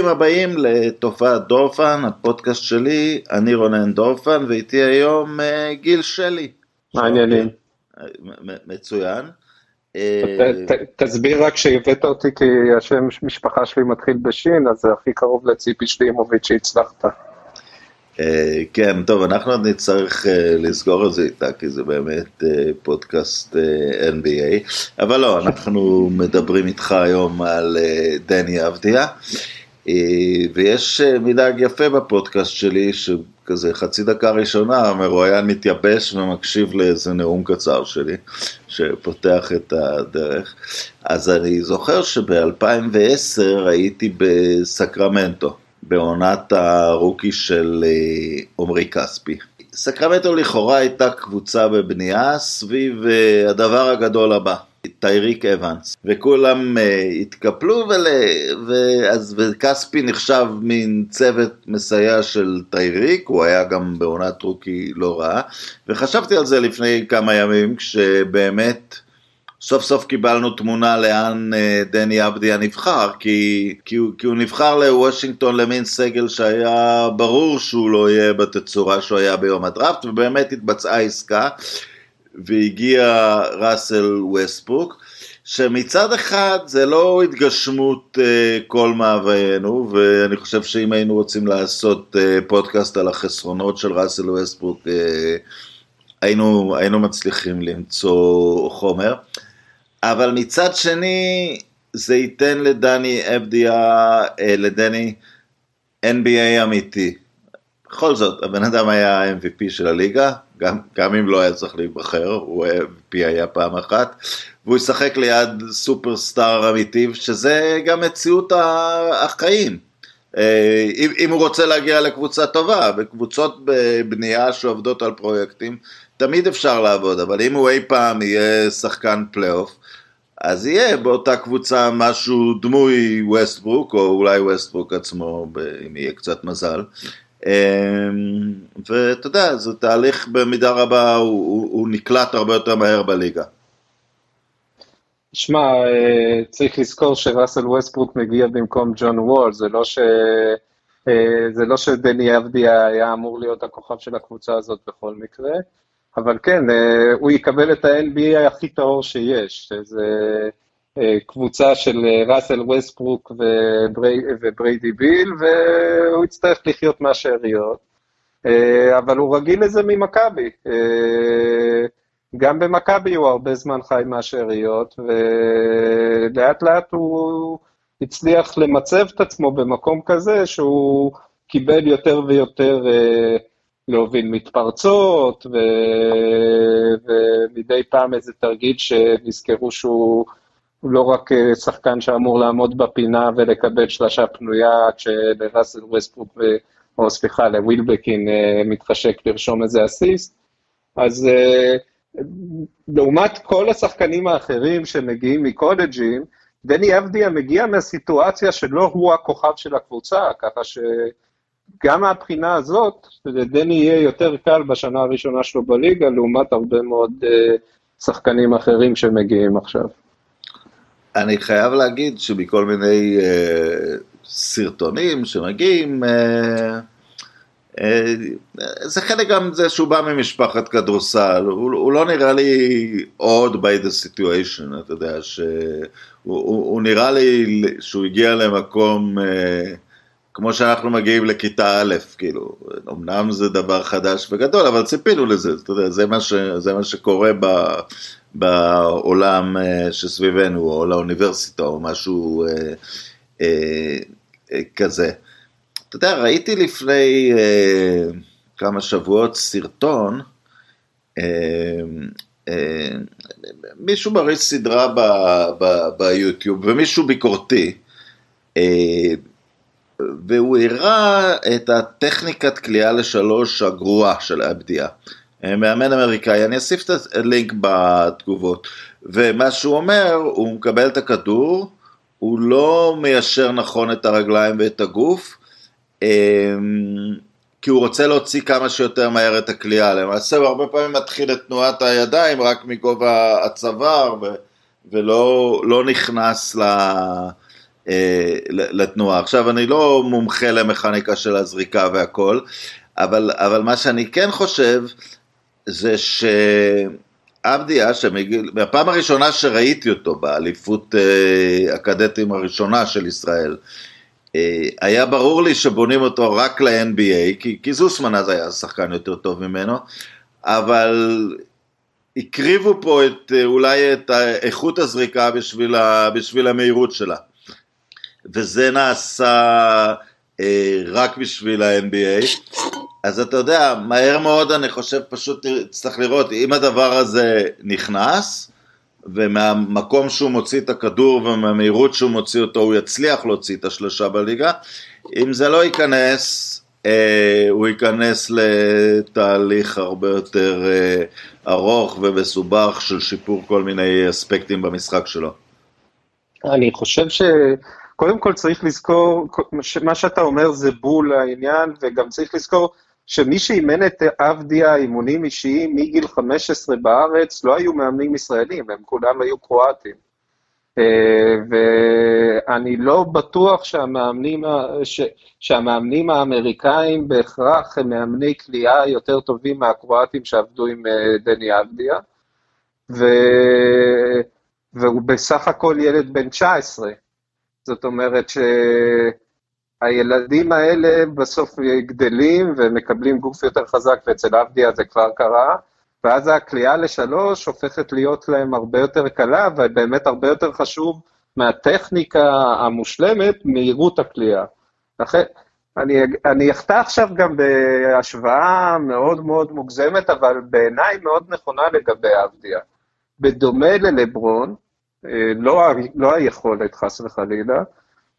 ברוכים הבאים לתופעת דורפן, הפודקאסט שלי, אני רונן דורפן, ואיתי היום אה, גיל שלי. מה העניינים? מצוין. אה, תסביר רק שהבאת אותי כי השם משפחה שלי מתחיל בשין, אז זה הכי קרוב לציפי שלימוביץ' שהצלחת. אה, כן, טוב, אנחנו עוד נצטרך לסגור את זה איתה, כי זה באמת פודקאסט NBA, אבל לא, אנחנו מדברים איתך היום על דני אבדיה, ויש מנהג יפה בפודקאסט שלי, כזה חצי דקה ראשונה המרואיין מתייבש ומקשיב לאיזה נאום קצר שלי שפותח את הדרך. אז אני זוכר שב-2010 הייתי בסקרמנטו, בעונת הרוקי של אה, עמרי כספי. סקרמנטו לכאורה הייתה קבוצה בבנייה סביב אה, הדבר הגדול הבא. טייריק אבנס, וכולם uh, התקפלו, ול... ואז וכספי נחשב מין צוות מסייע של טייריק, הוא היה גם בעונת רוקי לא רע, וחשבתי על זה לפני כמה ימים, כשבאמת סוף סוף קיבלנו תמונה לאן uh, דני עבדיה נבחר, כי, כי, הוא, כי הוא נבחר לוושינגטון למין סגל שהיה ברור שהוא לא יהיה בתצורה שהוא היה ביום הדראפט, ובאמת התבצעה עסקה. והגיע ראסל ווסטברוק, שמצד אחד זה לא התגשמות אה, כל מאוויינו, ואני חושב שאם היינו רוצים לעשות אה, פודקאסט על החסרונות של ראסל ווסטברוק, אה, היינו, היינו מצליחים למצוא חומר, אבל מצד שני זה ייתן לדני אבדיה, אה, לדני NBA אמיתי. בכל זאת, הבן אדם היה MVP של הליגה, גם, גם אם לא היה צריך להיבחר, הוא MVP היה פעם אחת, והוא ישחק ליד סופרסטאר אמיתי, שזה גם מציאות החיים. אה, אם, אם הוא רוצה להגיע לקבוצה טובה, וקבוצות בבנייה שעובדות על פרויקטים, תמיד אפשר לעבוד, אבל אם הוא אי פעם יהיה שחקן פלייאוף, אז יהיה באותה קבוצה משהו דמוי ווסטברוק, או אולי ווסטברוק עצמו, אם יהיה קצת מזל. אמ, ואתה יודע, זה תהליך במידה רבה, הוא, הוא, הוא נקלט הרבה יותר מהר בליגה. שמע, אה, צריך לזכור שראסל ווסטברוק מגיע במקום ג'ון וול, זה לא, ש... אה, זה לא שדני אבדיה היה אמור להיות הכוכב של הקבוצה הזאת בכל מקרה, אבל כן, אה, הוא יקבל את ה-NBA הכי טהור שיש, זה קבוצה של אה, ראסל ווסטברוק וברי, ובריידי ביל, והוא יצטרך לחיות מהשאריות. אה, אבל הוא רגיל לזה ממכבי. גם במכבי הוא הרבה זמן חי מהשאריות, ולאט לאט הוא הצליח למצב את עצמו במקום כזה שהוא קיבל יותר ויותר להוביל מתפרצות, ו... ומדי פעם איזה תרגיל שנזכרו שהוא הוא לא רק אה, שחקן שאמור לעמוד בפינה ולקבל שלושה פנויה כשלראסל ווסטברוק, או סליחה, לווילבקין אה, מתחשק לרשום איזה אסיסט. אז אה, לעומת כל השחקנים האחרים שמגיעים מקולג'ים, דני אבדיה מגיע מהסיטואציה שלא הוא הכוכב של הקבוצה, ככה שגם מהבחינה הזאת, לדני יהיה יותר קל בשנה הראשונה שלו בליגה, לעומת הרבה מאוד שחקנים אחרים שמגיעים עכשיו. אני חייב להגיד שמכל מיני אה, סרטונים שמגיעים, אה, אה, זה חלק גם זה שהוא בא ממשפחת כדורסל, הוא, הוא לא נראה לי odd by the situation, אתה יודע, שהוא הוא, הוא נראה לי שהוא הגיע למקום אה, כמו שאנחנו מגיעים לכיתה א', כאילו, אמנם זה דבר חדש וגדול, אבל ציפינו לזה, אתה יודע, זה מה, ש, זה מה שקורה ב... בעולם אה, שסביבנו, או לאוניברסיטה, או משהו אה, אה, כזה. אתה יודע, ראיתי לפני כמה שבועות סרטון, מישהו מריץ סדרה ביוטיוב, ומישהו ביקורתי, והוא הראה את הטכניקת כליאה לשלוש הגרועה של הבדיעה. אה, מאמן אמריקאי, אני אוסיף את הלינק בתגובות. ומה שהוא אומר, הוא מקבל את הכדור, הוא לא מיישר נכון את הרגליים ואת הגוף, אמ, כי הוא רוצה להוציא כמה שיותר מהר את הכלייה. למעשה הוא הרבה פעמים מתחיל את תנועת הידיים רק מגובה הצוואר, ולא לא נכנס ל... אה, לתנועה. עכשיו, אני לא מומחה למכניקה של הזריקה והכל, אבל, אבל מה שאני כן חושב, זה שעבדיה, שמגיל, מהפעם הראשונה שראיתי אותו באליפות אה, הקדטים הראשונה של ישראל, אה, היה ברור לי שבונים אותו רק ל-NBA, כי, כי זוסמן אז היה שחקן יותר טוב ממנו, אבל הקריבו פה את, אה, אולי את איכות הזריקה בשביל, ה, בשביל המהירות שלה. וזה נעשה רק בשביל ה-NBA. אז אתה יודע, מהר מאוד אני חושב פשוט צריך לראות אם הדבר הזה נכנס, ומהמקום שהוא מוציא את הכדור ומהמהירות שהוא מוציא אותו הוא יצליח להוציא את השלושה בליגה. אם זה לא ייכנס, אה, הוא ייכנס לתהליך הרבה יותר אה, ארוך ומסובך של שיפור כל מיני אספקטים במשחק שלו. אני חושב שקודם כל צריך לזכור, מה שאתה אומר זה בול העניין, וגם צריך לזכור שמי שאימן את עבדיה אימונים אישיים מגיל 15 בארץ לא היו מאמנים ישראלים, הם כולם היו קרואטים. אה, ואני לא בטוח שהמאמנים, שהמאמנים האמריקאים בהכרח הם מאמני כליאה יותר טובים מהקרואטים שעבדו עם אה, דני אבדיה. ו... והוא בסך הכל ילד בן 19. זאת אומרת שהילדים האלה בסוף גדלים ומקבלים גוף יותר חזק, ואצל אבדיה זה כבר קרה, ואז הכלייה לשלוש הופכת להיות להם הרבה יותר קלה, ובאמת הרבה יותר חשוב מהטכניקה המושלמת, מהירות הכלייה. לכן, אני, אני אחטא עכשיו גם בהשוואה מאוד מאוד מוגזמת, אבל בעיניי מאוד נכונה לגבי אבדיה. בדומה ללברון, לא, לא היכולת חס וחלילה,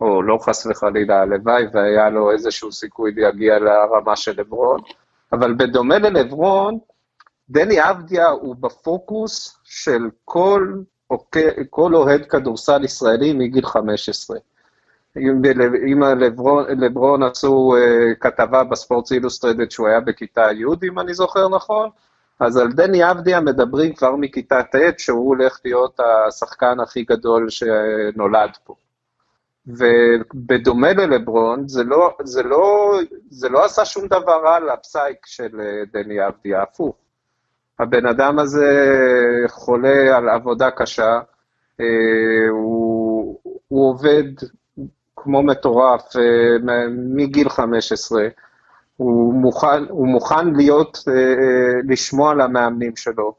או לא חס וחלילה, הלוואי והיה לו איזשהו סיכוי להגיע לרמה של לברון, אבל בדומה ללברון, דני אבדיה הוא בפוקוס של כל, כל אוהד כדורסל ישראלי מגיל 15. אם לברון, לברון עשו uh, כתבה בספורט אילוסטרדד שהוא היה בכיתה י', אם אני זוכר נכון, אז על דני אבדיה מדברים כבר מכיתה ט', שהוא הולך להיות השחקן הכי גדול שנולד פה. ובדומה ללברון, זה לא, זה, לא, זה לא עשה שום דבר רע לפסייק של אה, דני אבדיה, הפוך. הבן אדם הזה חולה על עבודה קשה, אה, הוא, הוא עובד כמו מטורף אה, מגיל 15, הוא מוכן, הוא מוכן להיות, אה, לשמוע למאמנים שלו,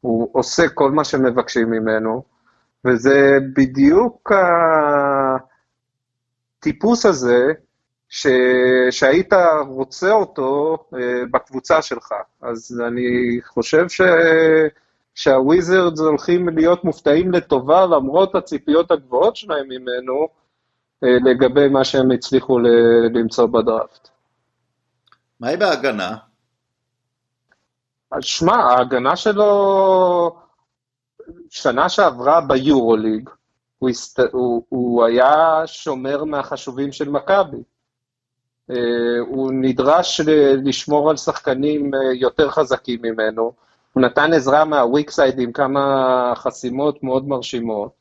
הוא עושה כל מה שמבקשים ממנו, וזה בדיוק הטיפוס הזה ש... שהיית רוצה אותו אה, בקבוצה שלך. אז אני חושב ש... שהוויזרדס הולכים להיות מופתעים לטובה למרות הציפיות הגבוהות שלהם ממנו אה, לגבי מה שהם הצליחו. למצוא בדראפט. מה היא בהגנה? שמע, ההגנה שלו שנה שעברה ביורוליג, הוא, הסת... הוא, הוא היה שומר מהחשובים של מכבי. אה, הוא נדרש לשמור על שחקנים אה, יותר חזקים ממנו. הוא נתן עזרה מהוויקסייד עם כמה חסימות מאוד מרשימות,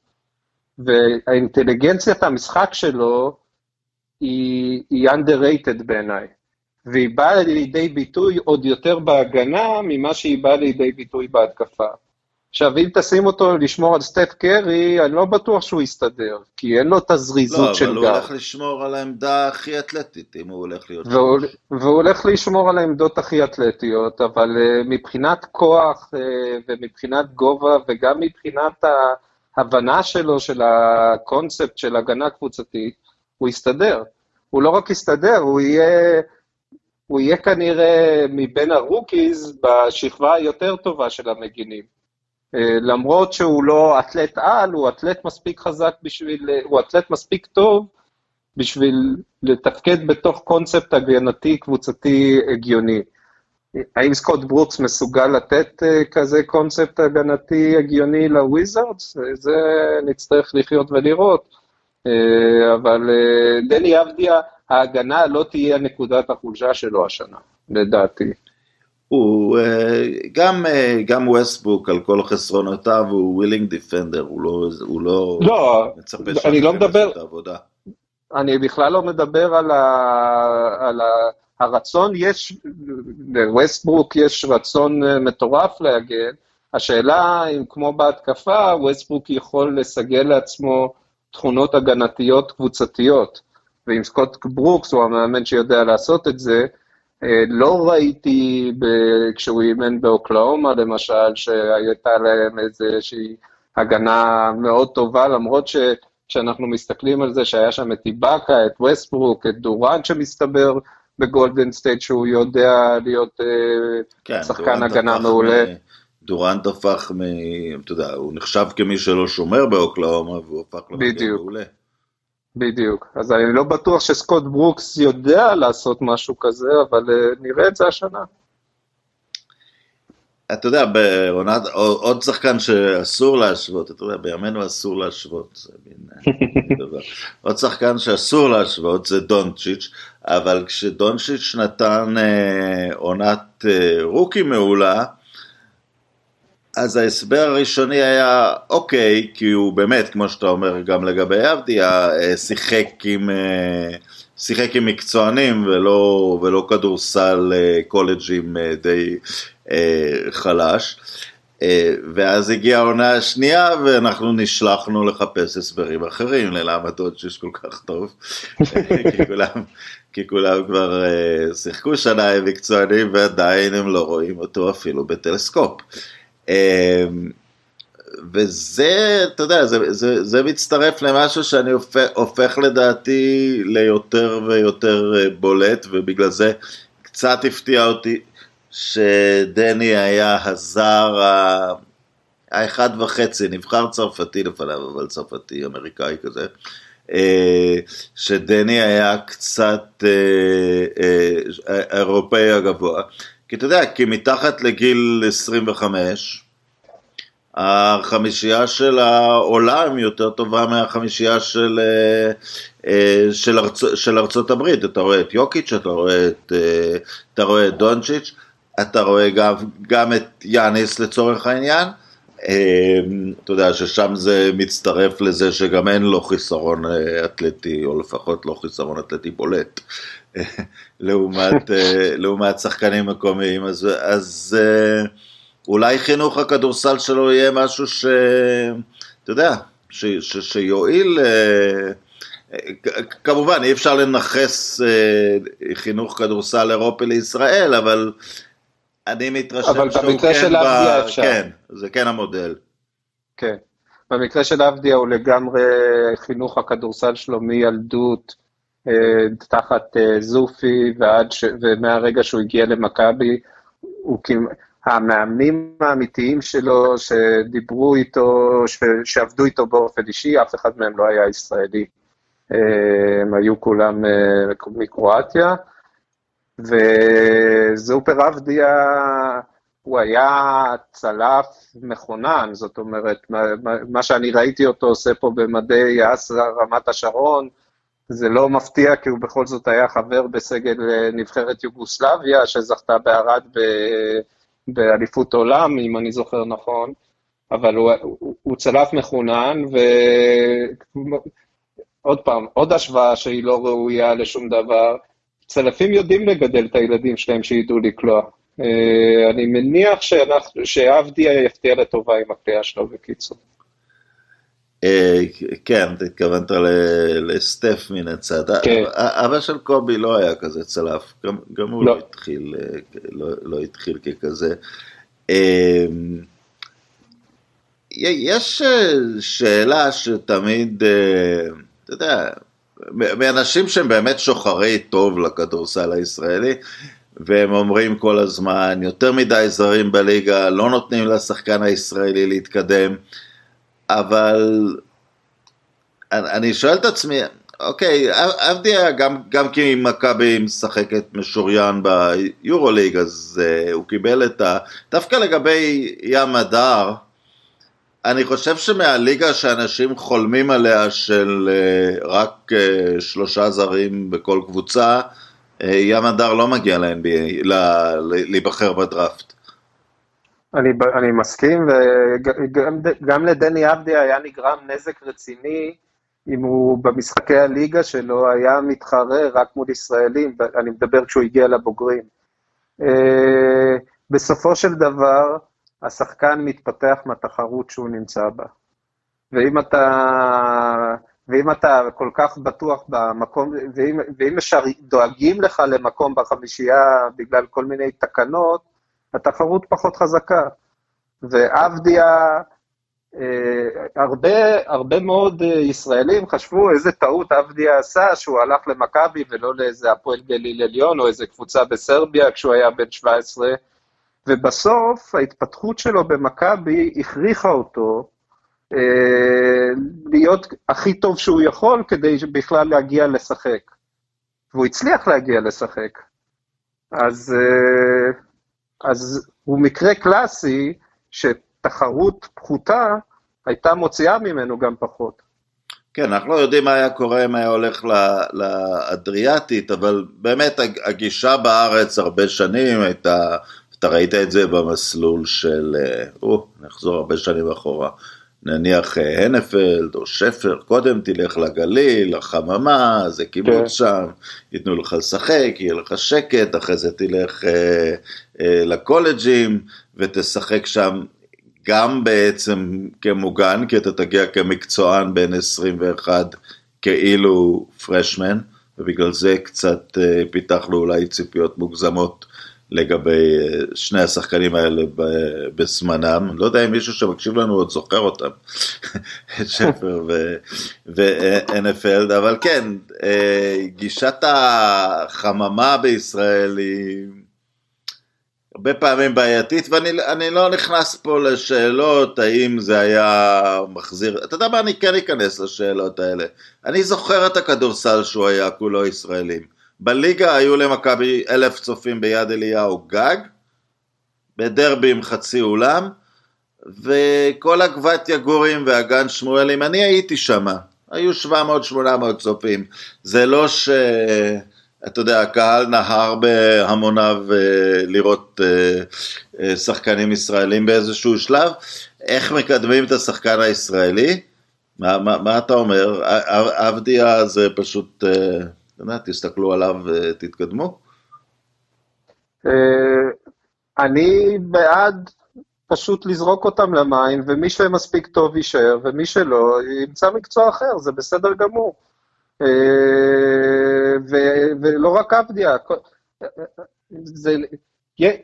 והאינטליגנציית המשחק שלו היא, היא underrated בעיניי, והיא באה לידי ביטוי עוד יותר בהגנה ממה שהיא באה לידי ביטוי בהתקפה. עכשיו, אם תשים אותו לשמור על סטף קרי, אני לא בטוח שהוא יסתדר, כי אין לו את הזריזות לא, של גר. לא, אבל הוא הולך לשמור על העמדה הכי אתלטית, אם הוא הולך להיות... והוא, והוא הולך לשמור על העמדות הכי אתלטיות, אבל uh, מבחינת כוח uh, ומבחינת גובה, וגם מבחינת ההבנה שלו, של הקונספט של הגנה קבוצתית, הוא יסתדר. הוא לא רק יסתדר, הוא יהיה... הוא יהיה כנראה מבין ה rookies בשכבה היותר טובה של המגינים. אה, למרות שהוא לא אתלט על, הוא אתלט מספיק חזק בשביל, הוא אתלט מספיק טוב בשביל לתפקד בתוך קונספט הגנתי קבוצתי הגיוני. האם סקוט ברוקס מסוגל לתת אה, כזה קונספט הגנתי הגיוני לוויזרדס? זה נצטרך לחיות ולראות. אה, אבל דני אבדיה, ההגנה לא תהיה נקודת החולשה שלו השנה, לדעתי. הוא גם, גם ווסטברוק על כל חסרונותיו הוא willing defender, הוא לא, הוא לא, לא מצפה אני לא מדבר, אני בכלל לא מדבר על, ה, על ה, הרצון, יש, לווסטברוק יש רצון מטורף להגן, השאלה אם כמו בהתקפה, ווסטברוק יכול לסגל לעצמו תכונות הגנתיות קבוצתיות. ועם סקוט ברוקס, הוא המאמן שיודע לעשות את זה, אה, לא ראיתי ב... כשהוא אימן באוקלהומה למשל, שהייתה להם איזושהי הגנה מאוד טובה, למרות שכשאנחנו מסתכלים על זה שהיה שם את איבאקה, את ווסטברוק, את דורנט שמסתבר בגולדן סטייט שהוא יודע להיות אה, כן, שחקן הגנה מעולה. מ... דורנט הפך מ... אתה יודע, הוא נחשב כמי שלא שומר באוקלהומה, והוא הפך למגן מעולה. בדיוק. אז אני לא בטוח שסקוט ברוקס יודע לעשות משהו כזה, אבל אה, נראה את זה השנה. אתה יודע, בעונת, עוד שחקן שאסור להשוות, אתה יודע, בימינו אסור להשוות, זה מין אה, דבר. עוד שחקן שאסור להשוות זה דונצ'יץ', אבל כשדונצ'יץ' נתן אה, עונת אה, רוקי מעולה, אז ההסבר הראשוני היה אוקיי, כי הוא באמת, כמו שאתה אומר גם לגבי עבדיה, אה, שיחק עם, אה, שיחק עם מקצוענים ולא, ולא כדורסל אה, קולג'ים די חלש. ואז הגיעה העונה השנייה ואנחנו נשלחנו לחפש הסברים אחרים ללמה דודג'יש כל כך טוב, כי, כולם, כי כולם כבר שיחקו שנה עם מקצוענים ועדיין הם לא רואים אותו אפילו בטלסקופ. אמ, וזה, אתה יודע, זה, זה, זה מצטרף למשהו שאני הופך, הופך לדעתי ליותר ויותר אה, בולט, ובגלל זה קצת הפתיע אותי שדני היה הזר האחד וחצי, נבחר צרפתי לפניו, אבל צרפתי אמריקאי כזה, אה, שדני היה קצת אה, אירופאי הגבוה. כי אתה יודע, כי מתחת לגיל 25, החמישייה של העולם יותר טובה מהחמישייה של, אה, אה, של, ארצ, של ארצות הברית. אתה רואה את יוקיץ', אתה רואה את, אה, אתה רואה את דונצ'יץ', אתה רואה גם, גם את יאניס לצורך העניין. אתה יודע ששם זה מצטרף לזה שגם אין לו חיסרון אתלטי, או לפחות לא חיסרון אתלטי בולט. לעומת, אה, לעומת שחקנים מקומיים, אז, אז אה, אולי חינוך הכדורסל שלו יהיה משהו ש... אתה יודע, ש, ש, שיועיל, אה, כמובן אי אפשר לנכס חינוך כדורסל אירופי לישראל, אבל אני מתרשם אבל שהוא כן, של ב... אפשר. כן, זה כן המודל. כן, במקרה של אבדיה הוא לגמרי חינוך הכדורסל שלו מילדות. אה, תחת אה, זופי ועד ש... ומהרגע שהוא הגיע למכבי, הוא כמעט... המאמנים האמיתיים שלו שדיברו איתו, ש... שעבדו איתו באופן אישי, אף אחד מהם לא היה ישראלי. אה, הם היו כולם מקרואטיה, וזופר עבדיה, הוא היה צלף מכונן, זאת אומרת, מה, שאני ראיתי אותו עושה פה במדי אסרה רמת השרון, זה לא מפתיע, כי הוא בכל זאת היה חבר בסגל אה, נבחרת יוגוסלביה, שזכתה בערד באליפות עולם, אם אני זוכר נכון, אבל הוא, הוא, הוא צלף מחונן, ועוד פעם, עוד השוואה שהיא לא ראויה לשום דבר, צלפים יודעים לגדל את הילדים שלהם שידעו לקלוע. אה, אני מניח שעבדיה יפתיע לטובה עם הקריאה שלו בקיצור. אה, כן, אתה התכוונת לסטף מן הצד. כן. אבא של קובי לא היה כזה צלף, גם, הוא לא. לא התחיל, אה, לא, לא התחיל ככזה. אה, יש שאלה שתמיד, אתה יודע, מאנשים שהם באמת שוחרי טוב לכדורסל הישראלי, והם אומרים כל הזמן, יותר מדי זרים בליגה, לא נותנים לשחקן הישראלי להתקדם. אבל אני שואל את עצמי, אוקיי, אבדיה גם, גם כי מכבי משחקת משוריין ביורוליג, אז uh, הוא קיבל את ה... דווקא לגבי ים הדר, אני חושב שמהליגה שאנשים חולמים עליה של uh, רק uh, שלושה זרים בכל קבוצה, ים הדר לא מגיע ל-NBA, להיבחר בדראפט. אני, אני מסכים, וגם לדני אבדיה היה נגרם נזק רציני אם הוא במשחקי הליגה שלו היה מתחרה רק מול ישראלים, אני מדבר כשהוא הגיע לבוגרים. אה, בסופו של דבר, השחקן מתפתח מהתחרות שהוא נמצא בה. ואם אתה, ואם אתה כל כך בטוח במקום, ואם, ואם אפשר, דואגים לך למקום בחמישייה בגלל כל מיני תקנות, התחרות פחות חזקה. ועבדיה, אה, הרבה, הרבה מאוד אה, ישראלים חשבו איזה טעות עבדיה עשה שהוא הלך למכבי ולא לאיזה הפועל גליל עליון או איזה קבוצה בסרביה כשהוא היה בן 17, ובסוף ההתפתחות שלו במכבי הכריחה אותו אה, להיות הכי טוב שהוא יכול כדי בכלל להגיע לשחק. והוא הצליח להגיע לשחק. אז, אה, אז הוא מקרה קלאסי שתחרות פחותה הייתה מוציאה ממנו גם פחות. כן, אנחנו לא יודעים מה היה קורה אם היה הולך לאדריאטית, אבל באמת הגישה בארץ הרבה שנים הייתה, אתה ראית את זה במסלול של, אה, או, נחזור הרבה שנים אחורה, נניח אה, הנפלד או שפר, קודם תלך לגליל, לחממה, זה קיבוץ כן. שם, ייתנו לך לשחק, יהיה לך שקט, אחרי זה תלך אה, אה, לקולג'ים ותשחק שם גם בעצם כמוגן, כי אתה תגיע כמקצוען בין 21 כאילו פרשמן, ובגלל זה קצת אה, פיתחנו אולי ציפיות מוגזמות לגבי אה, שני השחקנים האלה בזמנם. לא יודע אם מישהו שמקשיב לנו עוד זוכר אותם, את שפר ו-NFL, אבל כן, אה, גישת החממה בישראל היא... הרבה פעמים בעייתית, ואני לא נכנס פה לשאלות האם זה היה מחזיר, אתה יודע מה, אני כן אכנס לשאלות האלה. אני זוכר את הכדורסל שהוא היה כולו ישראלים. בליגה היו למכבי אלף צופים ביד אליהו גג, בדרבי עם חצי אולם, וכל הגבטיה גורים והגן שמואלים, אני הייתי שם, היו 700-800 צופים. זה לא ש... אתה יודע, הקהל נהר בהמוניו אה, לראות אה, אה, שחקנים ישראלים באיזשהו שלב. איך מקדמים את השחקן הישראלי? מה, מה, מה אתה אומר? עבדיה זה פשוט, תסתכלו עליו ותתקדמו? אני בעד פשוט לזרוק אותם למים, ומי שמספיק טוב יישאר, ומי שלא, ימצא מקצוע אחר, זה בסדר גמור. אה, ולא רק עבדיה, זה,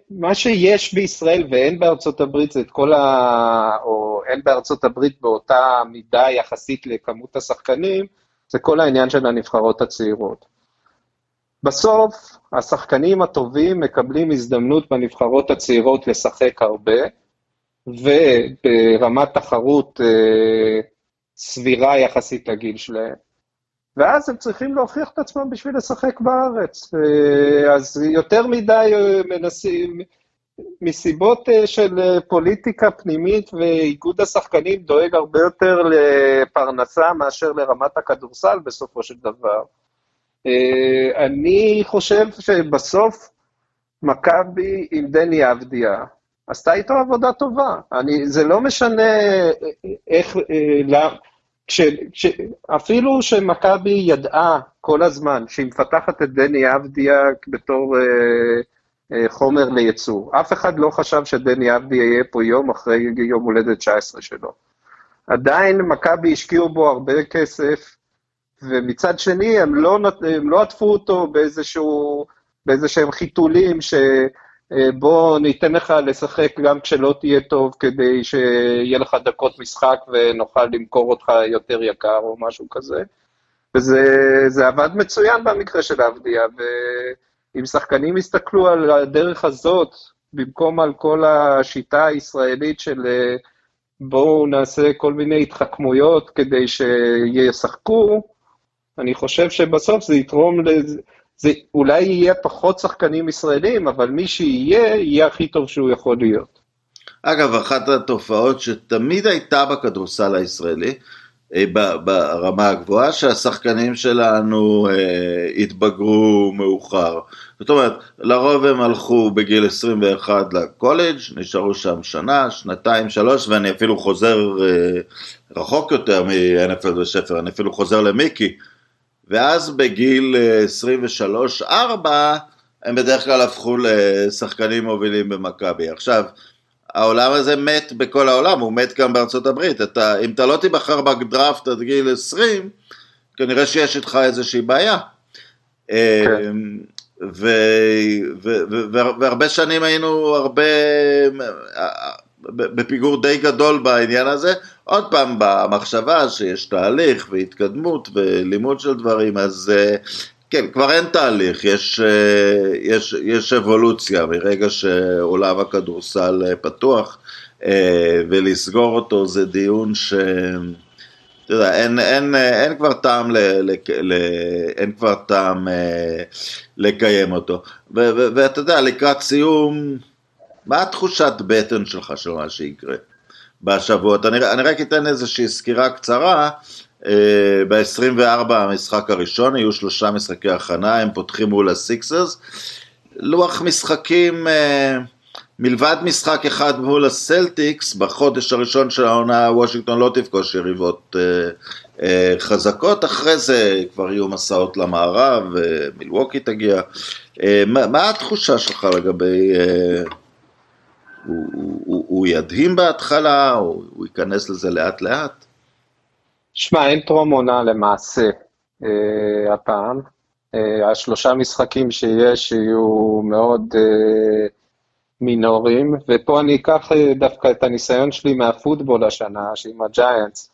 מה שיש בישראל ואין בארצות הברית זה את כל ה... או אין בארצות הברית באותה מידה יחסית לכמות השחקנים, זה כל העניין של הנבחרות הצעירות. בסוף, השחקנים הטובים מקבלים הזדמנות בנבחרות הצעירות לשחק הרבה, וברמת תחרות אה, סבירה יחסית לגיל שלהם. ואז הם צריכים להוכיח את עצמם בשביל לשחק בארץ. אה, אז יותר מדי אה, מנסים, מסיבות אה, של פוליטיקה פנימית ואיגוד השחקנים דואג הרבה יותר לפרנסה מאשר לרמת הכדורסל בסופו של דבר. אני חושב שבסוף מכבי עם דני אבדיה עשתה איתו עבודה טובה. אני, זה לא משנה איך, למה... כש, כש, אפילו שמכבי ידעה כל הזמן שהיא מפתחת את דני אבדיה בתור אה, אה, חומר לייצור, אף אחד לא חשב שדני אבדיה יהיה פה יום אחרי יום הולדת 19 שלו. עדיין מכבי השקיעו בו הרבה כסף, ומצד שני הם לא, הם לא עטפו אותו באיזשהו, באיזשהם חיתולים ש... אה, ניתן לך לשחק גם כשלא תהיה טוב, כדי שיהיה לך דקות משחק ונוכל למכור אותך יותר יקר או משהו כזה. וזה עבד מצוין במקרה של עבדיה, ואם שחקנים יסתכלו על הדרך הזאת, במקום על כל השיטה הישראלית של אה, בואו נעשה כל מיני התחכמויות כדי שישחקו, אני חושב שבסוף זה יתרום זה אולי יהיה פחות שחקנים ישראלים, אבל מי שיהיה, יהיה הכי טוב שהוא יכול להיות. אגב, אחת התופעות שתמיד הייתה בכדורסל הישראלי, ברמה הגבוהה, שהשחקנים שלנו התבגרו מאוחר. זאת אומרת, לרוב הם הלכו בגיל 21 לקולג', נשארו שם שנה, שנתיים, שלוש, ואני אפילו חוזר רחוק יותר מ-NFL ושפר, אני אפילו חוזר למיקי. ואז בגיל 23-4 הם בדרך כלל הפכו לשחקנים מובילים במכבי. עכשיו, העולם הזה מת בכל העולם, הוא מת גם בארצות הברית. אתה, אם אתה לא תיבחר בדראפט עד גיל 20, כנראה שיש איתך איזושהי בעיה. כן. ו, ו, ו, ו, והרבה שנים היינו הרבה בפיגור די גדול בעניין הזה. עוד פעם, במחשבה שיש תהליך והתקדמות ולימוד של דברים, אז כן, כבר אין תהליך, יש, אה, יש, יש אבולוציה מרגע שעולם הכדורסל אה, פתוח אה, ולסגור אותו זה דיון ש... אתה יודע, אין, אין, אין כבר טעם, ל, ל, ל, אין כבר טעם לקיים אותו. ואתה יודע, לקראת סיום, מה התחושת בטן שלך של מה שיקרה בשבועות? אני, אני רק אתן איזושהי סקירה קצרה. אה, ב-24 המשחק הראשון, יהיו שלושה משחקי הכנה, הם פותחים מול הסיקסרס. לוח משחקים, אה, מלבד משחק אחד מול הסלטיקס, בחודש הראשון של העונה וושינגטון לא תפגוש יריבות אה, חזקות, אחרי זה כבר יהיו מסעות למערב, מילווקי תגיע. מה התחושה שלך לגבי... הוא, הוא, הוא ידהים בהתחלה, או הוא ייכנס לזה לאט לאט? שמע, אין טרום עונה למעשה אה, הפעם. אה, השלושה משחקים שיש יהיו מאוד אה, מינוריים, ופה אני אקח אה, דווקא את הניסיון שלי מהפוטבול השנה, שעם הג'יינטס.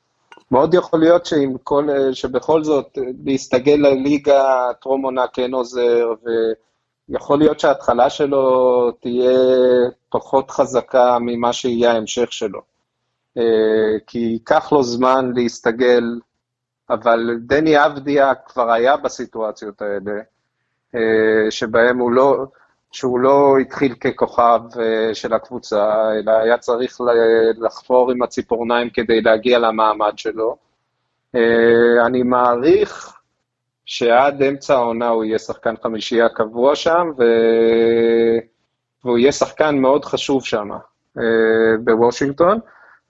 מאוד יכול להיות שעם כל, אה, שבכל זאת אה, להסתגל לליגה טרום עונה כן עוזר, ויכול להיות שההתחלה שלו תהיה פחות חזקה ממה שיהיה ההמשך שלו. אה, כי ייקח לו זמן להסתגל, אבל דני אבדיה כבר היה בסיטואציות האלה, אה, שבהם הוא לא, שהוא לא התחיל ככוכב אה, של הקבוצה, אלא היה צריך לחפור עם הציפורניים כדי להגיע למעמד שלו. אני מעריך שעד אמצע העונה הוא יהיה שחקן חמישייה קבוע שם, ו... והוא יהיה שחקן מאוד חשוב שם בוושינגטון.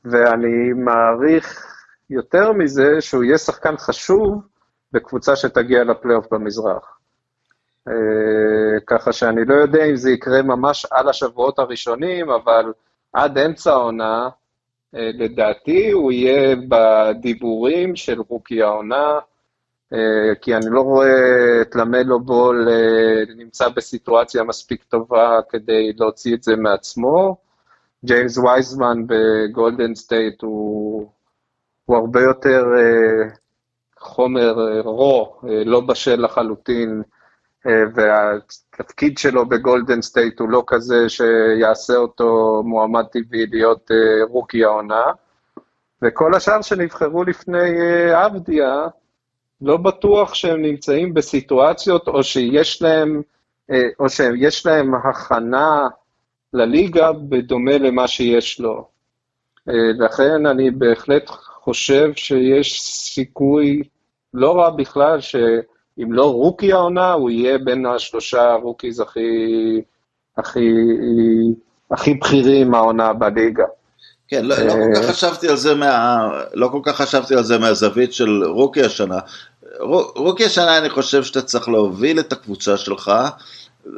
ואני מעריך יותר מזה שהוא יהיה שחקן חשוב בקבוצה שתגיע לפלייאוף במזרח. Uh, ככה שאני לא יודע אם זה יקרה ממש על השבועות הראשונים, אבל עד אמצע העונה, uh, לדעתי הוא יהיה בדיבורים של רוקי העונה, uh, כי אני לא רואה את למלו בול נמצא בסיטואציה מספיק טובה כדי להוציא את זה מעצמו. ג'יימס וייזמן בגולדן סטייט הוא, הוא הרבה יותר uh, חומר uh, raw, uh, לא בשל לחלוטין, uh, והתפקיד שלו בגולדן סטייט הוא לא כזה שיעשה אותו מועמד טבעי להיות uh, רוקי העונה. וכל השאר שנבחרו לפני uh, אבדיה, לא בטוח שהם נמצאים בסיטואציות או שיש להם, או שיש להם הכנה לליגה בדומה למה שיש לו. אה, לכן אני בהחלט חושב שיש סיכוי לא רע בכלל, שאם לא רוקי העונה, הוא יהיה בין השלושה הרוקיז הכי, הכי, הכי בכירים העונה בליגה. כן, לא, לא כל כך אה, חשבתי על זה מה... לא כל כך חשבתי על זה מהזווית של רוקי השנה. רוקי השנה אני חושב שאתה צריך להוביל את הקבוצה שלך.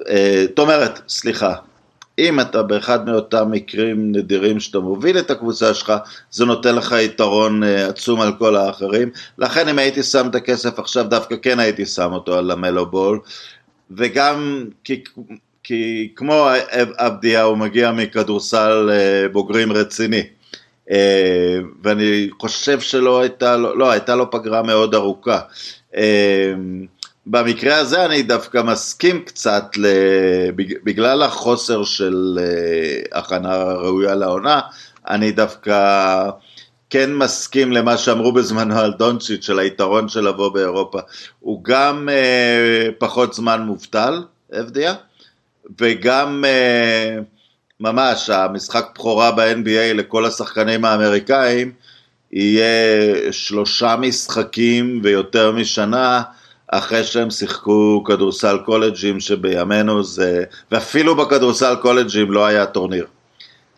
אה, זאת אומרת, סליחה, אם אתה באחד מאותם מקרים נדירים שאתה מוביל את הקבוצה שלך, זה נותן לך יתרון uh, עצום על כל האחרים. לכן אם הייתי שם את הכסף עכשיו, דווקא כן הייתי שם אותו על המלו בול. וגם כי, כי כמו אבדיה, הוא מגיע מכדורסל uh, בוגרים רציני. Uh, ואני חושב שלא הייתה לו, לא, הייתה לו פגרה מאוד ארוכה. במקרה הזה אני דווקא מסכים קצת, בגלל החוסר של אה, הכנה ראויה לעונה, אני דווקא כן מסכים למה שאמרו בזמנו על דונצ'יץ', של היתרון של לבוא באירופה. הוא גם אה, פחות זמן מובטל, אבדיה, וגם אה, ממש המשחק בכורה ב-NBA לכל השחקנים האמריקאים, יהיה שלושה משחקים ויותר משנה אחרי שהם שיחקו כדורסל קולג'ים שבימינו זה, ואפילו בכדורסל קולג'ים לא היה טורניר.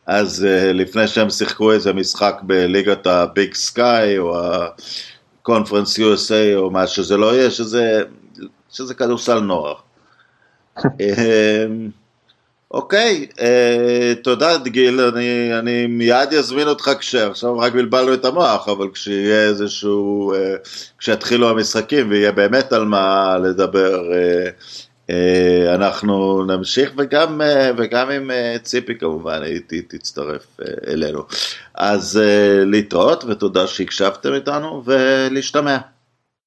אז uh, לפני שהם שיחקו איזה משחק בליגת הביג סקאי או הקונפרנס USA או מה שזה לא יהיה, שזה, שזה כדורסל נוער. אוקיי, אה, תודה גיל, אני, אני מיד אזמין אותך כשעכשיו רק בלבלנו את המוח, אבל כשיהיה איזשהו, אה, כשיתחילו המשחקים ויהיה באמת על מה לדבר, אה, אה, אנחנו נמשיך וגם, אה, וגם עם אה, ציפי כמובן, היא תצטרף אה, אלינו. אז אה, להתראות ותודה שהקשבתם איתנו ולהשתמע.